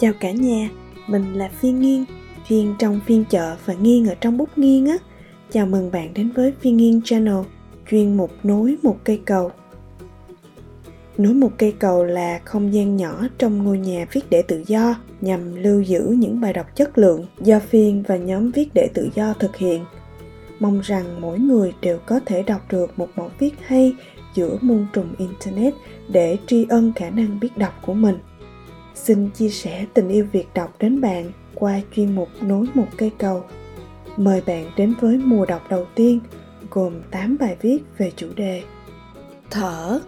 Chào cả nhà, mình là Phiên Nghiên, Phiên trong phiên chợ và Nghiên ở trong bút nghiên á. Chào mừng bạn đến với Phiên Nghiên Channel, chuyên mục nối một cây cầu. Nối một cây cầu là không gian nhỏ trong ngôi nhà viết để tự do nhằm lưu giữ những bài đọc chất lượng do Phiên và nhóm viết để tự do thực hiện. Mong rằng mỗi người đều có thể đọc được một mẫu viết hay giữa muôn trùng Internet để tri ân khả năng biết đọc của mình. Xin chia sẻ tình yêu việc đọc đến bạn qua chuyên mục Nối một cây cầu. Mời bạn đến với mùa đọc đầu tiên, gồm 8 bài viết về chủ đề Thở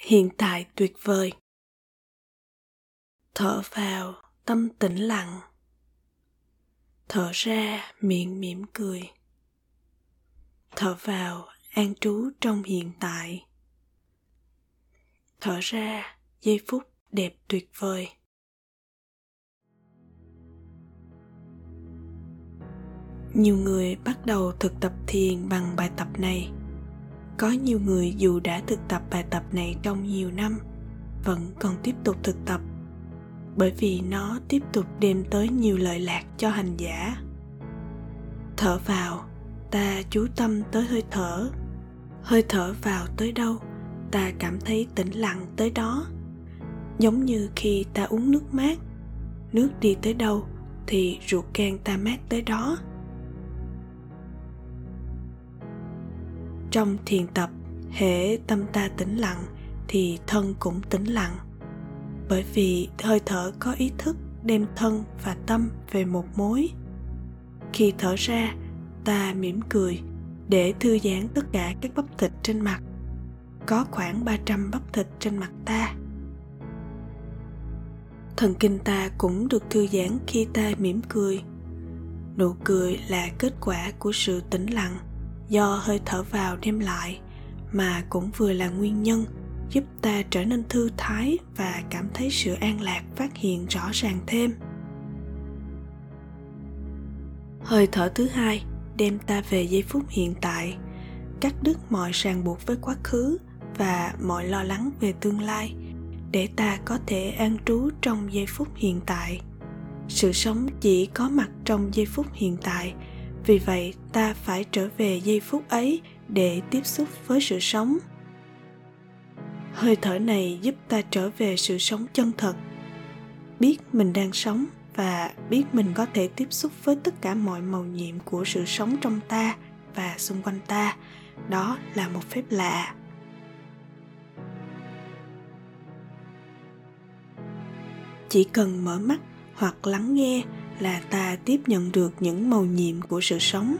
hiện tại tuyệt vời. Thở vào, tâm tĩnh lặng. Thở ra, miệng mỉm cười. Thở vào, an trú trong hiện tại. Thở ra, giây phút đẹp tuyệt vời. Nhiều người bắt đầu thực tập thiền bằng bài tập này có nhiều người dù đã thực tập bài tập này trong nhiều năm, vẫn còn tiếp tục thực tập, bởi vì nó tiếp tục đem tới nhiều lợi lạc cho hành giả. Thở vào, ta chú tâm tới hơi thở. Hơi thở vào tới đâu, ta cảm thấy tĩnh lặng tới đó. Giống như khi ta uống nước mát, nước đi tới đâu thì ruột gan ta mát tới đó. Trong thiền tập, hễ tâm ta tĩnh lặng thì thân cũng tĩnh lặng. Bởi vì hơi thở có ý thức đem thân và tâm về một mối. Khi thở ra, ta mỉm cười để thư giãn tất cả các bắp thịt trên mặt. Có khoảng 300 bắp thịt trên mặt ta. Thần kinh ta cũng được thư giãn khi ta mỉm cười. Nụ cười là kết quả của sự tĩnh lặng do hơi thở vào đem lại, mà cũng vừa là nguyên nhân giúp ta trở nên thư thái và cảm thấy sự an lạc phát hiện rõ ràng thêm. Hơi thở thứ hai đem ta về giây phút hiện tại, cắt đứt mọi ràng buộc với quá khứ và mọi lo lắng về tương lai để ta có thể an trú trong giây phút hiện tại. Sự sống chỉ có mặt trong giây phút hiện tại vì vậy, ta phải trở về giây phút ấy để tiếp xúc với sự sống. Hơi thở này giúp ta trở về sự sống chân thật, biết mình đang sống và biết mình có thể tiếp xúc với tất cả mọi màu nhiệm của sự sống trong ta và xung quanh ta. Đó là một phép lạ. Chỉ cần mở mắt hoặc lắng nghe là ta tiếp nhận được những màu nhiệm của sự sống.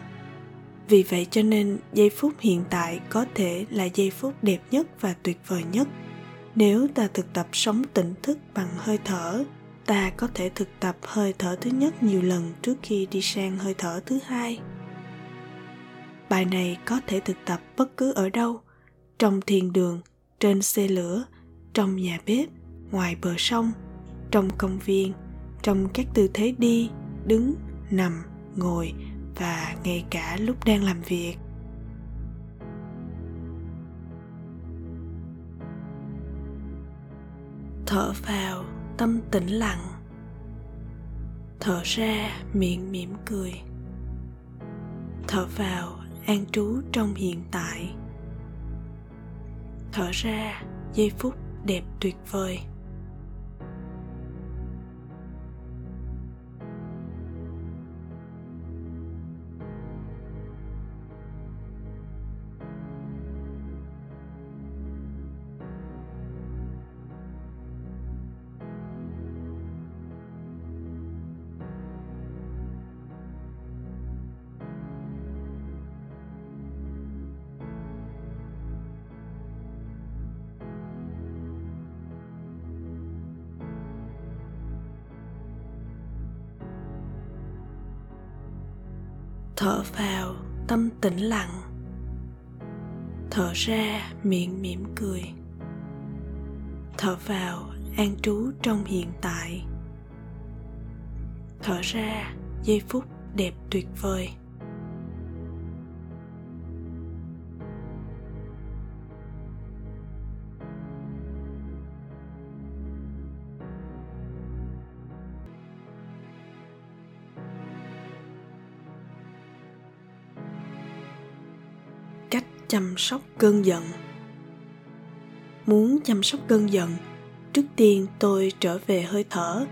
Vì vậy cho nên, giây phút hiện tại có thể là giây phút đẹp nhất và tuyệt vời nhất. Nếu ta thực tập sống tỉnh thức bằng hơi thở, ta có thể thực tập hơi thở thứ nhất nhiều lần trước khi đi sang hơi thở thứ hai. Bài này có thể thực tập bất cứ ở đâu, trong thiền đường, trên xe lửa, trong nhà bếp, ngoài bờ sông, trong công viên trong các tư thế đi, đứng, nằm, ngồi và ngay cả lúc đang làm việc. Thở vào, tâm tĩnh lặng. Thở ra, miệng mỉm cười. Thở vào, an trú trong hiện tại. Thở ra, giây phút đẹp tuyệt vời. Thở vào, tâm tĩnh lặng. Thở ra, miệng mỉm cười. Thở vào, an trú trong hiện tại. Thở ra, giây phút đẹp tuyệt vời. Chăm sóc cơn giận. Muốn chăm sóc cơn giận, trước tiên tôi trở về hơi thở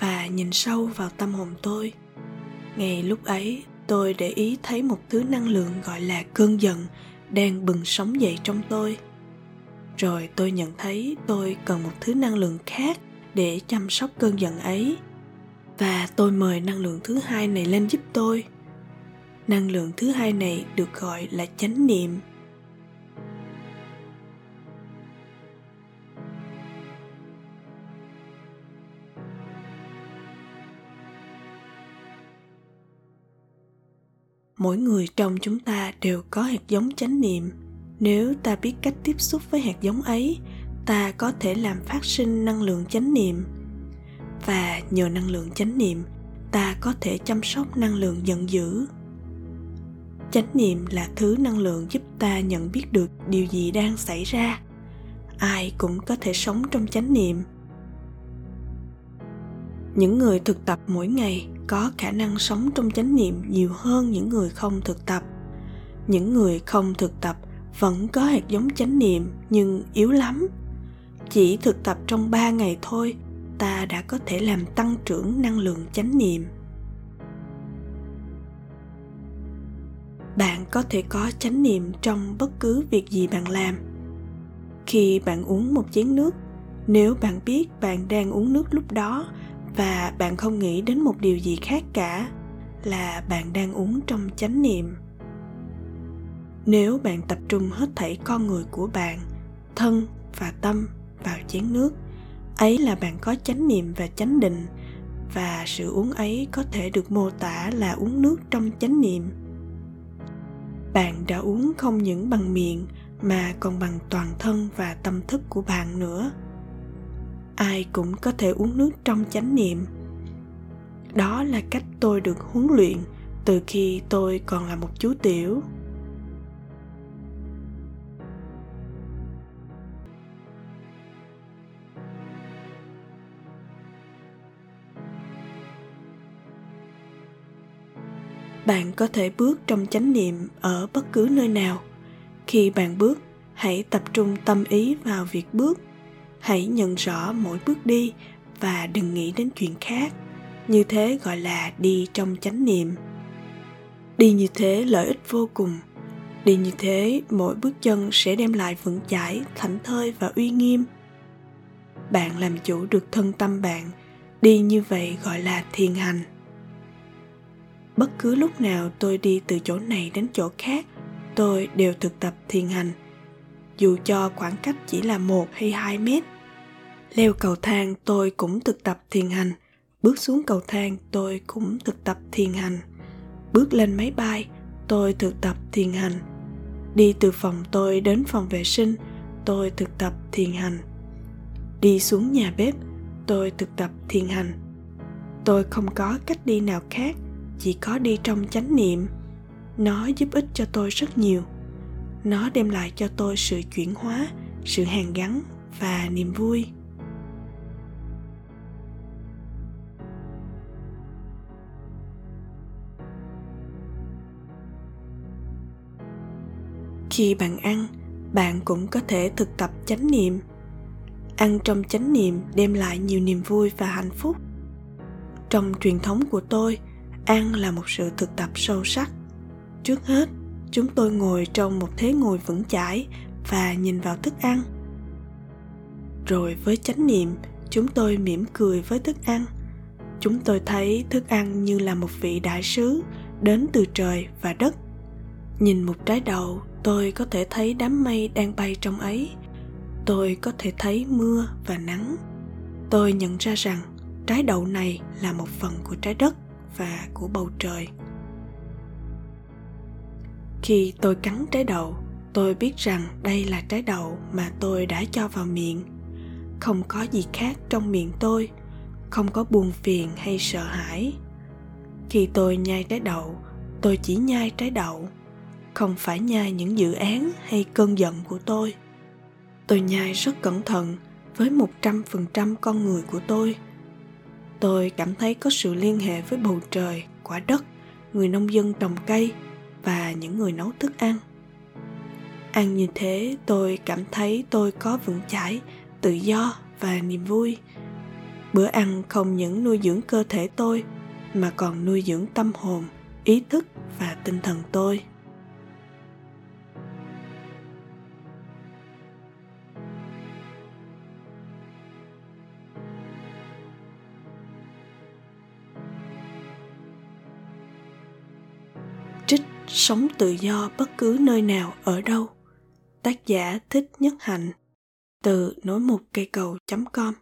và nhìn sâu vào tâm hồn tôi. Ngay lúc ấy, tôi để ý thấy một thứ năng lượng gọi là cơn giận đang bừng sống dậy trong tôi. Rồi tôi nhận thấy tôi cần một thứ năng lượng khác để chăm sóc cơn giận ấy. Và tôi mời năng lượng thứ hai này lên giúp tôi. Năng lượng thứ hai này được gọi là chánh niệm. Mỗi người trong chúng ta đều có hạt giống chánh niệm. Nếu ta biết cách tiếp xúc với hạt giống ấy, ta có thể làm phát sinh năng lượng chánh niệm. Và nhờ năng lượng chánh niệm, ta có thể chăm sóc năng lượng giận dữ. Chánh niệm là thứ năng lượng giúp ta nhận biết được điều gì đang xảy ra. Ai cũng có thể sống trong chánh niệm những người thực tập mỗi ngày có khả năng sống trong chánh niệm nhiều hơn những người không thực tập. Những người không thực tập vẫn có hạt giống chánh niệm, nhưng yếu lắm. Chỉ thực tập trong 3 ngày thôi, ta đã có thể làm tăng trưởng năng lượng chánh niệm. Bạn có thể có chánh niệm trong bất cứ việc gì bạn làm. Khi bạn uống một chén nước, nếu bạn biết bạn đang uống nước lúc đó và bạn không nghĩ đến một điều gì khác cả là bạn đang uống trong chánh niệm. Nếu bạn tập trung hết thảy con người của bạn, thân và tâm vào chén nước, ấy là bạn có chánh niệm và chánh định, và sự uống ấy có thể được mô tả là uống nước trong chánh niệm. Bạn đã uống không những bằng miệng mà còn bằng toàn thân và tâm thức của bạn nữa ai cũng có thể uống nước trong chánh niệm. Đó là cách tôi được huấn luyện từ khi tôi còn là một chú tiểu. Bạn có thể bước trong chánh niệm ở bất cứ nơi nào. Khi bạn bước, hãy tập trung tâm ý vào việc bước hãy nhận rõ mỗi bước đi và đừng nghĩ đến chuyện khác. Như thế gọi là đi trong chánh niệm. Đi như thế lợi ích vô cùng. Đi như thế, mỗi bước chân sẽ đem lại vững chãi, thảnh thơi và uy nghiêm. Bạn làm chủ được thân tâm bạn. Đi như vậy gọi là thiền hành. Bất cứ lúc nào tôi đi từ chỗ này đến chỗ khác, tôi đều thực tập thiền hành dù cho khoảng cách chỉ là một hay hai mét. Leo cầu thang, tôi cũng thực tập thiền hành. Bước xuống cầu thang, tôi cũng thực tập thiền hành. Bước lên máy bay, tôi thực tập thiền hành. Đi từ phòng tôi đến phòng vệ sinh, tôi thực tập thiền hành. Đi xuống nhà bếp, tôi thực tập thiền hành. Tôi không có cách đi nào khác, chỉ có đi trong chánh niệm. Nó giúp ích cho tôi rất nhiều nó đem lại cho tôi sự chuyển hóa, sự hàn gắn và niềm vui. Khi bạn ăn, bạn cũng có thể thực tập chánh niệm. Ăn trong chánh niệm đem lại nhiều niềm vui và hạnh phúc. Trong truyền thống của tôi, ăn là một sự thực tập sâu sắc. Trước hết chúng tôi ngồi trong một thế ngồi vững chãi và nhìn vào thức ăn. Rồi với chánh niệm, chúng tôi mỉm cười với thức ăn. Chúng tôi thấy thức ăn như là một vị đại sứ đến từ trời và đất. Nhìn một trái đậu tôi có thể thấy đám mây đang bay trong ấy. Tôi có thể thấy mưa và nắng. Tôi nhận ra rằng trái đậu này là một phần của trái đất và của bầu trời khi tôi cắn trái đậu tôi biết rằng đây là trái đậu mà tôi đã cho vào miệng. Không có gì khác trong miệng tôi, không có buồn phiền hay sợ hãi. Khi tôi nhai trái đậu tôi chỉ nhai trái đậu không phải nhai những dự án hay cơn giận của tôi. Tôi nhai rất cẩn thận với một trăm phần trăm con người của tôi. Tôi cảm thấy có sự liên hệ với bầu trời, quả đất, người nông dân trồng cây và những người nấu thức ăn. Ăn như thế, tôi cảm thấy tôi có vững chãi, tự do và niềm vui. Bữa ăn không những nuôi dưỡng cơ thể tôi, mà còn nuôi dưỡng tâm hồn, ý thức và tinh thần tôi. Sống tự do bất cứ nơi nào ở đâu. Tác giả thích nhất hạnh. Từ nối một cây cầu com.